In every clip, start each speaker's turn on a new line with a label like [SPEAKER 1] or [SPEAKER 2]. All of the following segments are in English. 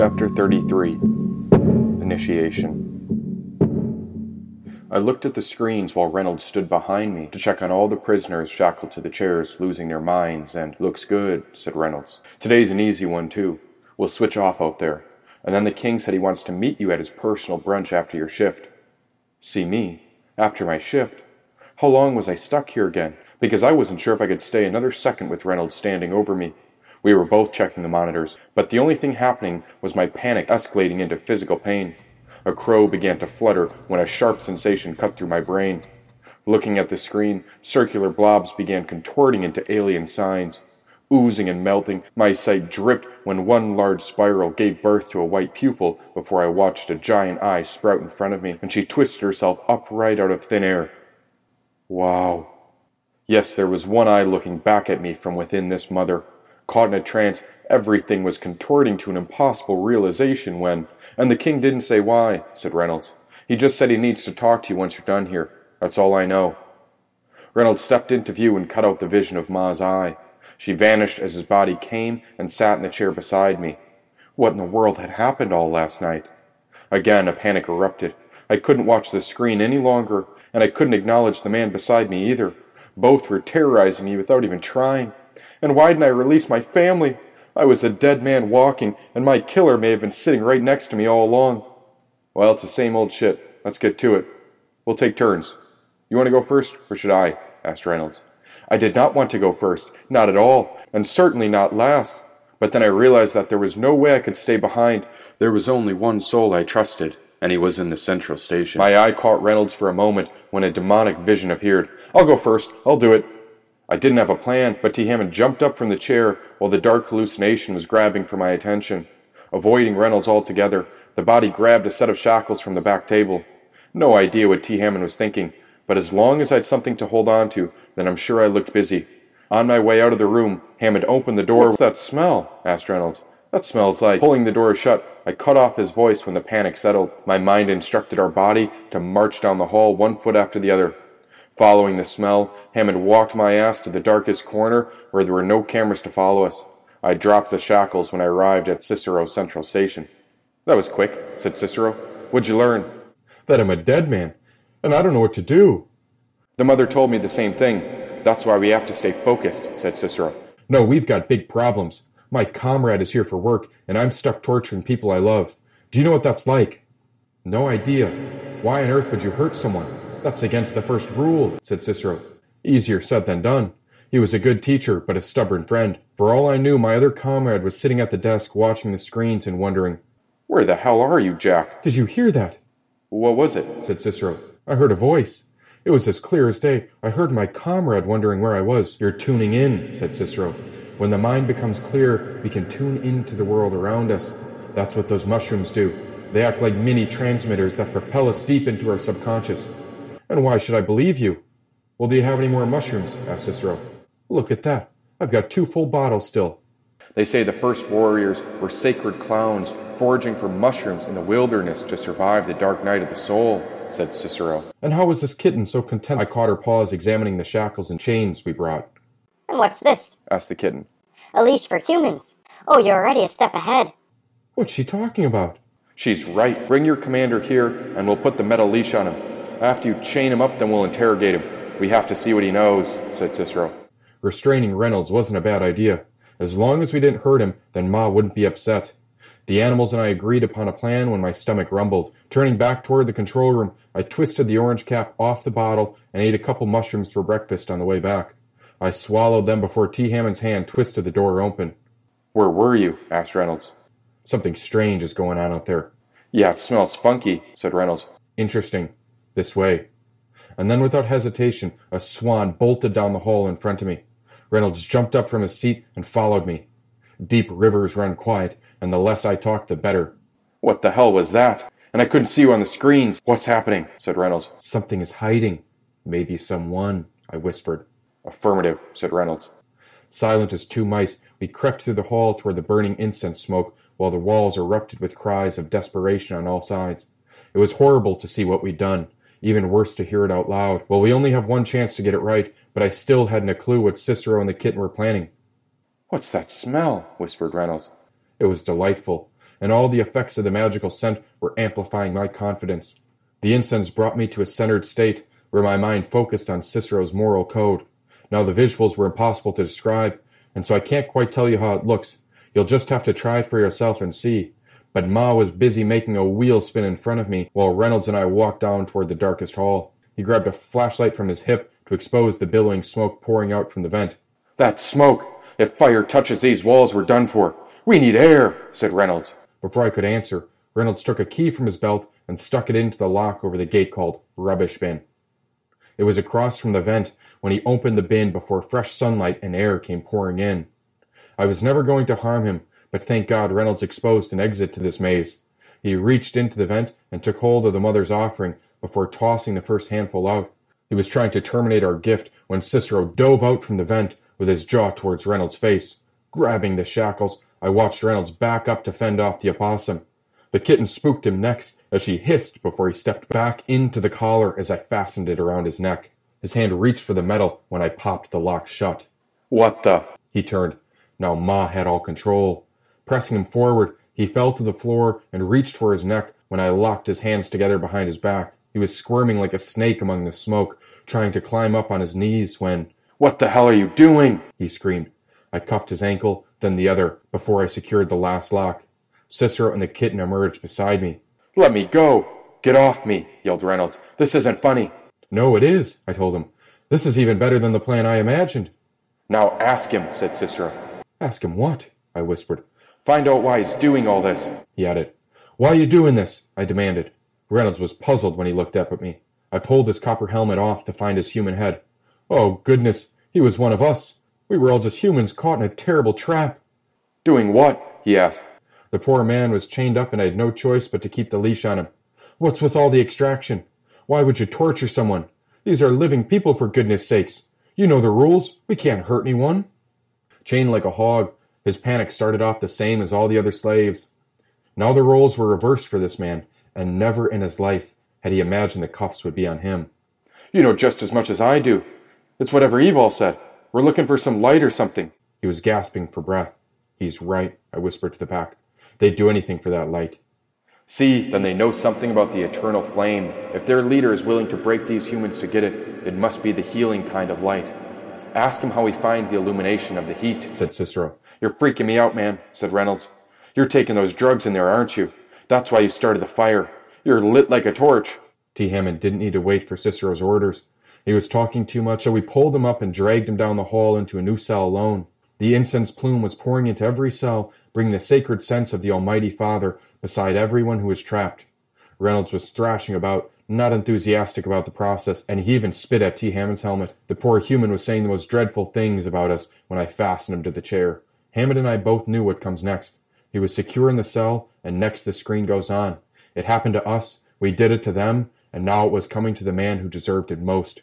[SPEAKER 1] Chapter 33 Initiation I looked at the screens while Reynolds stood behind me to check on all the prisoners shackled to the chairs, losing their minds, and looks good, said Reynolds. Today's an easy one, too. We'll switch off out there. And then the king said he wants to meet you at his personal brunch after your shift. See me? After my shift? How long was I stuck here again? Because I wasn't sure if I could stay another second with Reynolds standing over me. We were both checking the monitors, but the only thing happening was my panic escalating into physical pain. A crow began to flutter when a sharp sensation cut through my brain. Looking at the screen, circular blobs began contorting into alien signs. Oozing and melting, my sight dripped when one large spiral gave birth to a white pupil before I watched a giant eye sprout in front of me, and she twisted herself upright out of thin air. Wow. Yes, there was one eye looking back at me from within this mother. Caught in a trance, everything was contorting to an impossible realization when. And the king didn't say why, said Reynolds. He just said he needs to talk to you once you're done here. That's all I know. Reynolds stepped into view and cut out the vision of Ma's eye. She vanished as his body came and sat in the chair beside me. What in the world had happened all last night? Again, a panic erupted. I couldn't watch the screen any longer, and I couldn't acknowledge the man beside me either. Both were terrorizing me without even trying. And why didn't I release my family? I was a dead man walking, and my killer may have been sitting right next to me all along. Well, it's the same old shit. Let's get to it. We'll take turns. You want to go first, or should I? asked Reynolds. I did not want to go first, not at all, and certainly not last. But then I realized that there was no way I could stay behind. There was only one soul I trusted, and he was in the central station. My eye caught Reynolds for a moment when a demonic vision appeared. I'll go first. I'll do it. I didn't have a plan, but T. Hammond jumped up from the chair while the dark hallucination was grabbing for my attention. Avoiding Reynolds altogether, the body grabbed a set of shackles from the back table. No idea what T. Hammond was thinking, but as long as I'd something to hold on to, then I'm sure I looked busy. On my way out of the room, Hammond opened the door.
[SPEAKER 2] What's that smell? asked Reynolds.
[SPEAKER 1] That smells like. Pulling the door shut, I cut off his voice when the panic settled. My mind instructed our body to march down the hall one foot after the other. Following the smell, Hammond walked my ass to the darkest corner where there were no cameras to follow us. I dropped the shackles when I arrived at Cicero Central Station. That was quick, said Cicero. What'd you learn?
[SPEAKER 2] That I'm a dead man, and I don't know what to do.
[SPEAKER 1] The mother told me the same thing. That's why we have to stay focused, said Cicero.
[SPEAKER 2] No, we've got big problems. My comrade is here for work, and I'm stuck torturing people I love. Do you know what that's like? No idea. Why on earth would you hurt someone? That's against the first rule, said Cicero. Easier said than done. He was a good teacher, but a stubborn friend. For all I knew, my other comrade was sitting at the desk watching the screens and wondering,
[SPEAKER 1] Where the hell are you, Jack?
[SPEAKER 2] Did you hear that?
[SPEAKER 1] What was it?
[SPEAKER 2] said Cicero. I heard a voice. It was as clear as day. I heard my comrade wondering where I was. You're tuning in, said Cicero. When the mind becomes clear, we can tune into the world around us. That's what those mushrooms do. They act like mini transmitters that propel us deep into our subconscious. And why should I believe you? Well, do you have any more mushrooms? asked Cicero. Look at that. I've got two full bottles still.
[SPEAKER 1] They say the first warriors were sacred clowns, foraging for mushrooms in the wilderness to survive the dark night of the soul, said Cicero.
[SPEAKER 2] And how was this kitten so content? I caught her paws examining the shackles and chains we brought.
[SPEAKER 3] And what's this?
[SPEAKER 1] asked the kitten.
[SPEAKER 3] A leash for humans. Oh, you're already a step ahead.
[SPEAKER 2] What's she talking about?
[SPEAKER 1] She's right. Bring your commander here, and we'll put the metal leash on him. After you chain him up, then we'll interrogate him. We have to see what he knows, said Cicero.
[SPEAKER 2] Restraining Reynolds wasn't a bad idea. As long as we didn't hurt him, then Ma wouldn't be upset. The animals and I agreed upon a plan when my stomach rumbled. Turning back toward the control room, I twisted the orange cap off the bottle and ate a couple mushrooms for breakfast on the way back. I swallowed them before T. Hammond's hand twisted the door open.
[SPEAKER 1] Where were you? asked Reynolds.
[SPEAKER 2] Something strange is going on out there.
[SPEAKER 1] Yeah, it smells funky, said Reynolds.
[SPEAKER 2] Interesting. This way. And then without hesitation, a swan bolted down the hall in front of me. Reynolds jumped up from his seat and followed me. Deep rivers run quiet, and the less I talk, the better.
[SPEAKER 1] What the hell was that? And I couldn't see you on the screens. What's happening? said Reynolds.
[SPEAKER 2] Something is hiding. Maybe someone, I whispered.
[SPEAKER 1] Affirmative, said Reynolds.
[SPEAKER 2] Silent as two mice, we crept through the hall toward the burning incense smoke, while the walls erupted with cries of desperation on all sides. It was horrible to see what we'd done. Even worse to hear it out loud. Well, we only have one chance to get it right, but I still hadn't a clue what Cicero and the kitten were planning.
[SPEAKER 1] What's that smell? whispered Reynolds.
[SPEAKER 2] It was delightful.
[SPEAKER 1] and all the effects of the magical scent were amplifying my confidence. The incense brought me to a centered state where my mind focused on Cicero's moral code. Now the visuals were impossible to describe, and so I can't quite tell you how it looks. You'll just have to try it for yourself and see. But Ma was busy making a wheel spin in front of me while Reynolds and I walked down toward the darkest hall. He grabbed a flashlight from his hip to expose the billowing smoke pouring out from the vent.
[SPEAKER 4] That smoke! If fire touches these walls, we're done for. We need air, said Reynolds.
[SPEAKER 1] Before I could answer, Reynolds took a key from his belt and stuck it into the lock over the gate called Rubbish Bin. It was across from the vent when he opened the bin before fresh sunlight and air came pouring in. I was never going to harm him, but thank God Reynolds exposed an exit to this maze. He reached into the vent and took hold of the mother's offering before tossing the first handful out. He was trying to terminate our gift when Cicero dove out from the vent with his jaw towards Reynolds' face. Grabbing the shackles, I watched Reynolds back up to fend off the opossum. The kitten spooked him next as she hissed before he stepped back into the collar as I fastened it around his neck. His hand reached for the metal when I popped the lock shut.
[SPEAKER 4] What the?
[SPEAKER 1] He turned. Now Ma had all control. Pressing him forward, he fell to the floor and reached for his neck when I locked his hands together behind his back. He was squirming like a snake among the smoke, trying to climb up on his knees when,
[SPEAKER 4] What the hell are you doing?
[SPEAKER 1] he screamed. I cuffed his ankle, then the other, before I secured the last lock. Cicero and the kitten emerged beside me.
[SPEAKER 4] Let me go! Get off me! yelled Reynolds. This isn't funny.
[SPEAKER 1] No, it is, I told him. This is even better than the plan I imagined.
[SPEAKER 4] Now ask him, said Cicero.
[SPEAKER 1] Ask him what? I whispered.
[SPEAKER 4] Find out why he's doing all this,
[SPEAKER 1] he added. Why are you doing this? I demanded. Reynolds was puzzled when he looked up at me. I pulled his copper helmet off to find his human head. Oh, goodness, he was one of us. We were all just humans caught in a terrible trap.
[SPEAKER 4] Doing what? he asked.
[SPEAKER 1] The poor man was chained up and I had no choice but to keep the leash on him. What's with all the extraction? Why would you torture someone? These are living people, for goodness sakes. You know the rules. We can't hurt anyone. Chained like a hog, his panic started off the same as all the other slaves. Now the roles were reversed for this man, and never in his life had he imagined the cuffs would be on him.
[SPEAKER 4] You know just as much as I do. It's whatever Evol said. We're looking for some light or something.
[SPEAKER 1] He was gasping for breath. He's right, I whispered to the pack. They'd do anything for that light.
[SPEAKER 4] See, then they know something about the eternal flame. If their leader is willing to break these humans to get it, it must be the healing kind of light. Ask him how we find the illumination of the heat,
[SPEAKER 1] said Cicero.
[SPEAKER 4] You're freaking me out, man, said Reynolds. You're taking those drugs in there, aren't you? That's why you started the fire. You're lit like a torch.
[SPEAKER 1] T. Hammond didn't need to wait for Cicero's orders. He was talking too much, so we pulled him up and dragged him down the hall into a new cell alone. The incense plume was pouring into every cell, bringing the sacred sense of the Almighty Father beside everyone who was trapped. Reynolds was thrashing about, not enthusiastic about the process, and he even spit at T. Hammond's helmet. The poor human was saying the most dreadful things about us when I fastened him to the chair. Hammond and I both knew what comes next. He was secure in the cell, and next the screen goes on. It happened to us, we did it to them, and now it was coming to the man who deserved it most.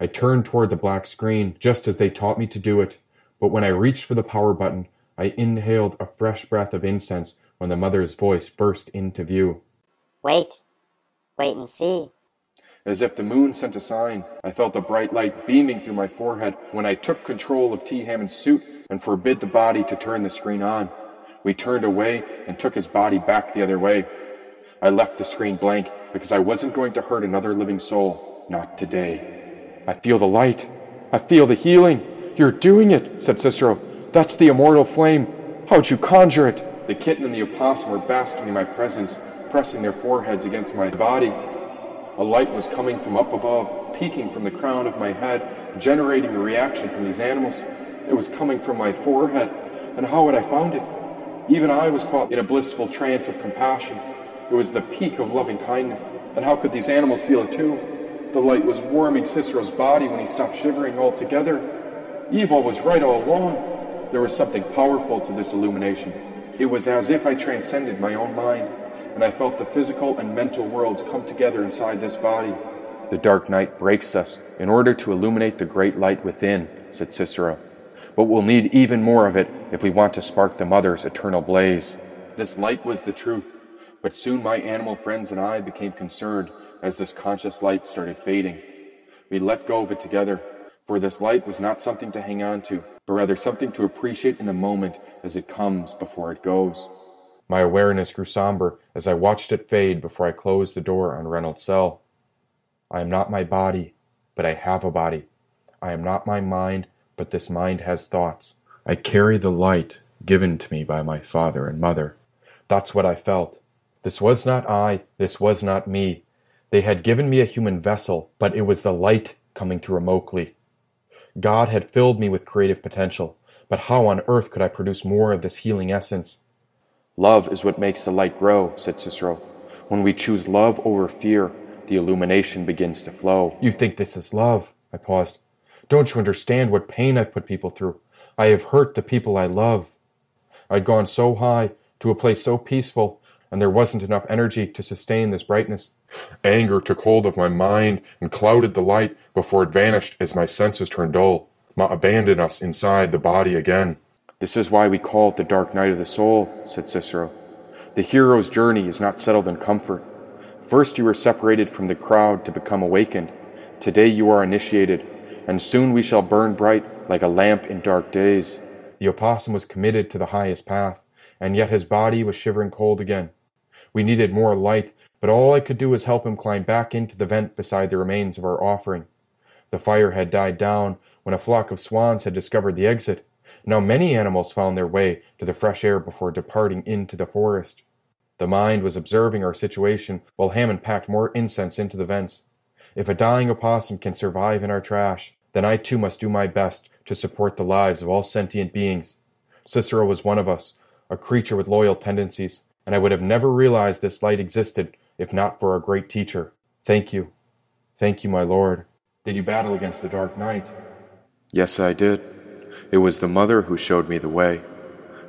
[SPEAKER 1] I turned toward the black screen, just as they taught me to do it, but when I reached for the power button, I inhaled a fresh breath of incense when the mother's voice burst into view.
[SPEAKER 3] Wait. Wait and see.
[SPEAKER 4] As if the moon sent a sign, I felt the bright light beaming through my forehead when I took control of T. Hammond's suit and forbid the body to turn the screen on. We turned away and took his body back the other way. I left the screen blank because I wasn't going to hurt another living soul. Not today. I feel the light. I feel the healing. You're doing it, said Cicero. That's the immortal flame. How'd you conjure it? The kitten and the opossum were basking in my presence, pressing their foreheads against my body. A light was coming from up above, peeking from the crown of my head, generating a reaction from these animals. It was coming from my forehead, and how had I found it? Even I was caught in a blissful trance of compassion. It was the peak of loving kindness, and how could these animals feel it too? The light was warming Cicero's body when he stopped shivering altogether. Evol was right all along. There was something powerful to this illumination. It was as if I transcended my own mind, and I felt the physical and mental worlds come together inside this body. The dark night breaks us in order to illuminate the great light within, said Cicero. But we'll need even more of it if we want to spark the Mother's eternal blaze. This light was the truth, but soon my animal friends and I became concerned as this conscious light started fading. We let go of it together, for this light was not something to hang on to, but rather something to appreciate in the moment as it comes before it goes.
[SPEAKER 1] My awareness grew somber as I watched it fade before I closed the door on Reynolds' cell. I am not my body, but I have a body. I am not my mind, but this mind has thoughts. I carry the light given to me by my father and mother. That's what I felt. This was not I, this was not me. They had given me a human vessel, but it was the light coming to remotely. God had filled me with creative potential, but how on earth could I produce more of this healing essence?
[SPEAKER 4] Love is what makes the light grow, said Cicero. When we choose love over fear, the illumination begins to flow.
[SPEAKER 1] You think this is love? I paused. Don't you understand what pain I've put people through? I have hurt the people I love. I'd gone so high, to a place so peaceful, and there wasn't enough energy to sustain this brightness. Anger took hold of my mind and clouded the light before it vanished as my senses turned dull. Ma abandoned us inside the body again.
[SPEAKER 4] This is why we call it the dark night of the soul, said Cicero. The hero's journey is not settled in comfort. First you are separated from the crowd to become awakened. Today you are initiated, and soon we shall burn bright like a lamp in dark days.
[SPEAKER 1] The opossum was committed to the highest path, and yet his body was shivering cold again. We needed more light, but all I could do was help him climb back into the vent beside the remains of our offering. The fire had died down when a flock of swans had discovered the exit. Now many animals found their way to the fresh air before departing into the forest. The mind was observing our situation while Hammond packed more incense into the vents. If a dying opossum can survive in our trash, then I too must do my best to support the lives of all sentient beings. Cicero was one of us, a creature with loyal tendencies, and I would have never realized this light existed if not for our great teacher. Thank you. Thank you, my lord. Did you battle against the dark night?
[SPEAKER 4] Yes, I did. It was the mother who showed me the way.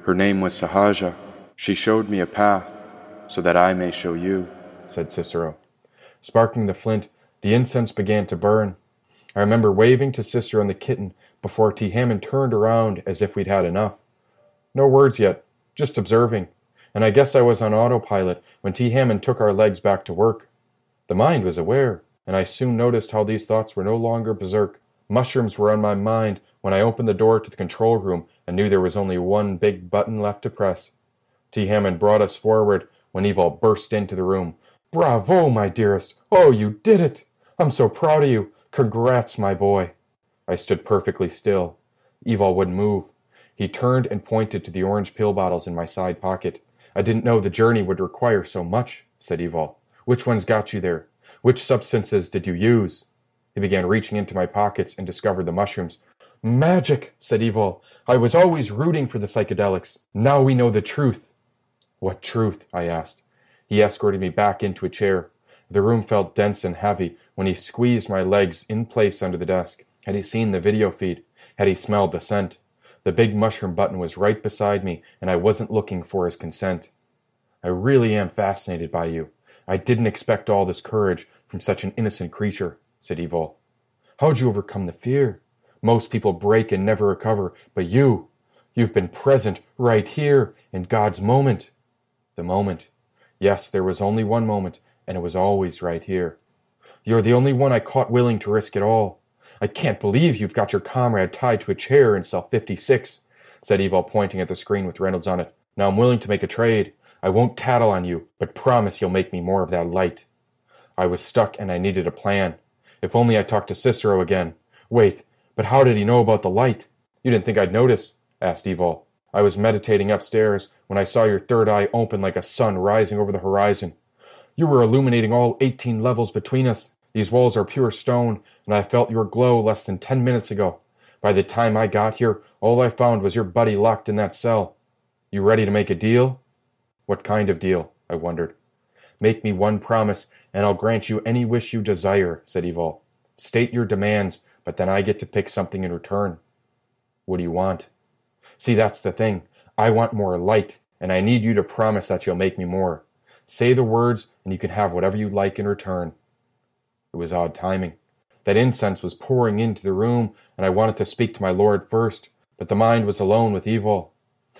[SPEAKER 4] Her name was Sahaja. She showed me a path so that I may show you,
[SPEAKER 1] said Cicero. Sparking the flint, the incense began to burn. I remember waving to Cicero and the kitten before T. Hammond turned around as if we'd had enough. No words yet, just observing, and I guess I was on autopilot when T. Hammond took our legs back to work. The mind was aware, and I soon noticed how these thoughts were no longer berserk. Mushrooms were on my mind when I opened the door to the control room and knew there was only one big button left to press. T. Hammond brought us forward when Evol burst into the room. Bravo, my dearest! Oh, you did it! I'm so proud of you! Congrats, my boy! I stood perfectly still. Evol wouldn't move. He turned and pointed to the orange pill bottles in my side pocket. I didn't know the journey would require so much, said Evol. Which ones got you there? Which substances did you use? He began reaching into my pockets and discovered the mushrooms. Magic, said Evol. I was always rooting for the psychedelics. Now we know the truth. What truth? I asked. He escorted me back into a chair. The room felt dense and heavy when he squeezed my legs in place under the desk. Had he seen the video feed? Had he smelled the scent? The big mushroom button was right beside me, and I wasn't looking for his consent. I really am fascinated by you. I didn't expect all this courage from such an innocent creature, said Evol. How'd you overcome the fear? Most people break and never recover, but you, you've been present right here in God's moment. The moment. Yes, there was only one moment, and it was always right here. You're the only one I caught willing to risk it all. I can't believe you've got your comrade tied to a chair in cell 56, said Evol, pointing at the screen with Reynolds on it. Now I'm willing to make a trade. I won't tattle on you, but promise you'll make me more of that light. I was stuck and I needed a plan. If only I talked to Cicero again. Wait, but how did he know about the light? You didn't think I'd notice? asked Evol. I was meditating upstairs when I saw your third eye open like a sun rising over the horizon. You were illuminating all eighteen levels between us. These walls are pure stone, and I felt your glow less than ten minutes ago. By the time I got here, all I found was your buddy locked in that cell. You ready to make a deal? What kind of deal? I wondered. Make me one promise, and I'll grant you any wish you desire, said Evol. State your demands, but then I get to pick something in return. What do you want? See, that's the thing. I want more light, and I need you to promise that you'll make me more. Say the words, and you can have whatever you like in return. It was odd timing. That incense was pouring into the room, and I wanted to speak to my lord first, but the mind was alone with Evol.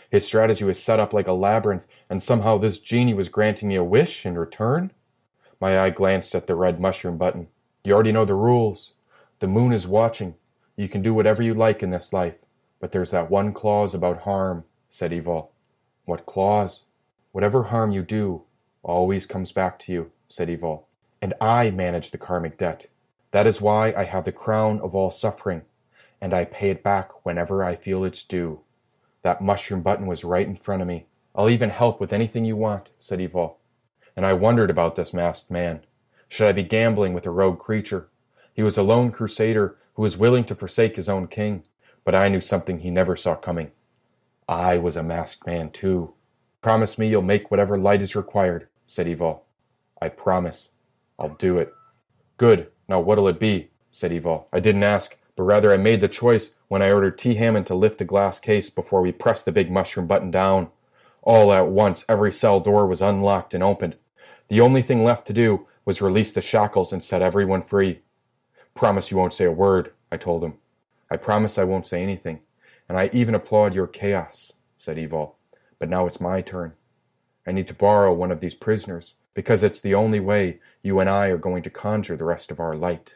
[SPEAKER 1] His strategy was set up like a labyrinth, and somehow this genie was granting me a wish in return? My eye glanced at the red mushroom button. You already know the rules. The moon is watching. You can do whatever you like in this life, but there's that one clause about harm, said Evol. What clause? Whatever harm you do always comes back to you, said Evol. And I manage the karmic debt. That is why I have the crown of all suffering, and I pay it back whenever I feel it's due. That mushroom button was right in front of me. I'll even help with anything you want, said Evol. And I wondered about this masked man. Should I be gambling with a rogue creature? He was a lone crusader who was willing to forsake his own king, but I knew something he never saw coming. I was a masked man too. Promise me you'll make whatever light is required, said Evol. I promise. I'll do it. Good. Now what'll it be? said Evol. I didn't ask, but rather I made the choice when I ordered T. Hammond to lift the glass case before we pressed the big mushroom button down. All at once, every cell door was unlocked and opened. The only thing left to do was release the shackles and set everyone free. Promise you won't say a word, I told him. I promise I won't say anything, and I even applaud your chaos, said Evol. But now it's my turn. I need to borrow one of these prisoners, because it's the only way you and I are going to conjure the rest of our light.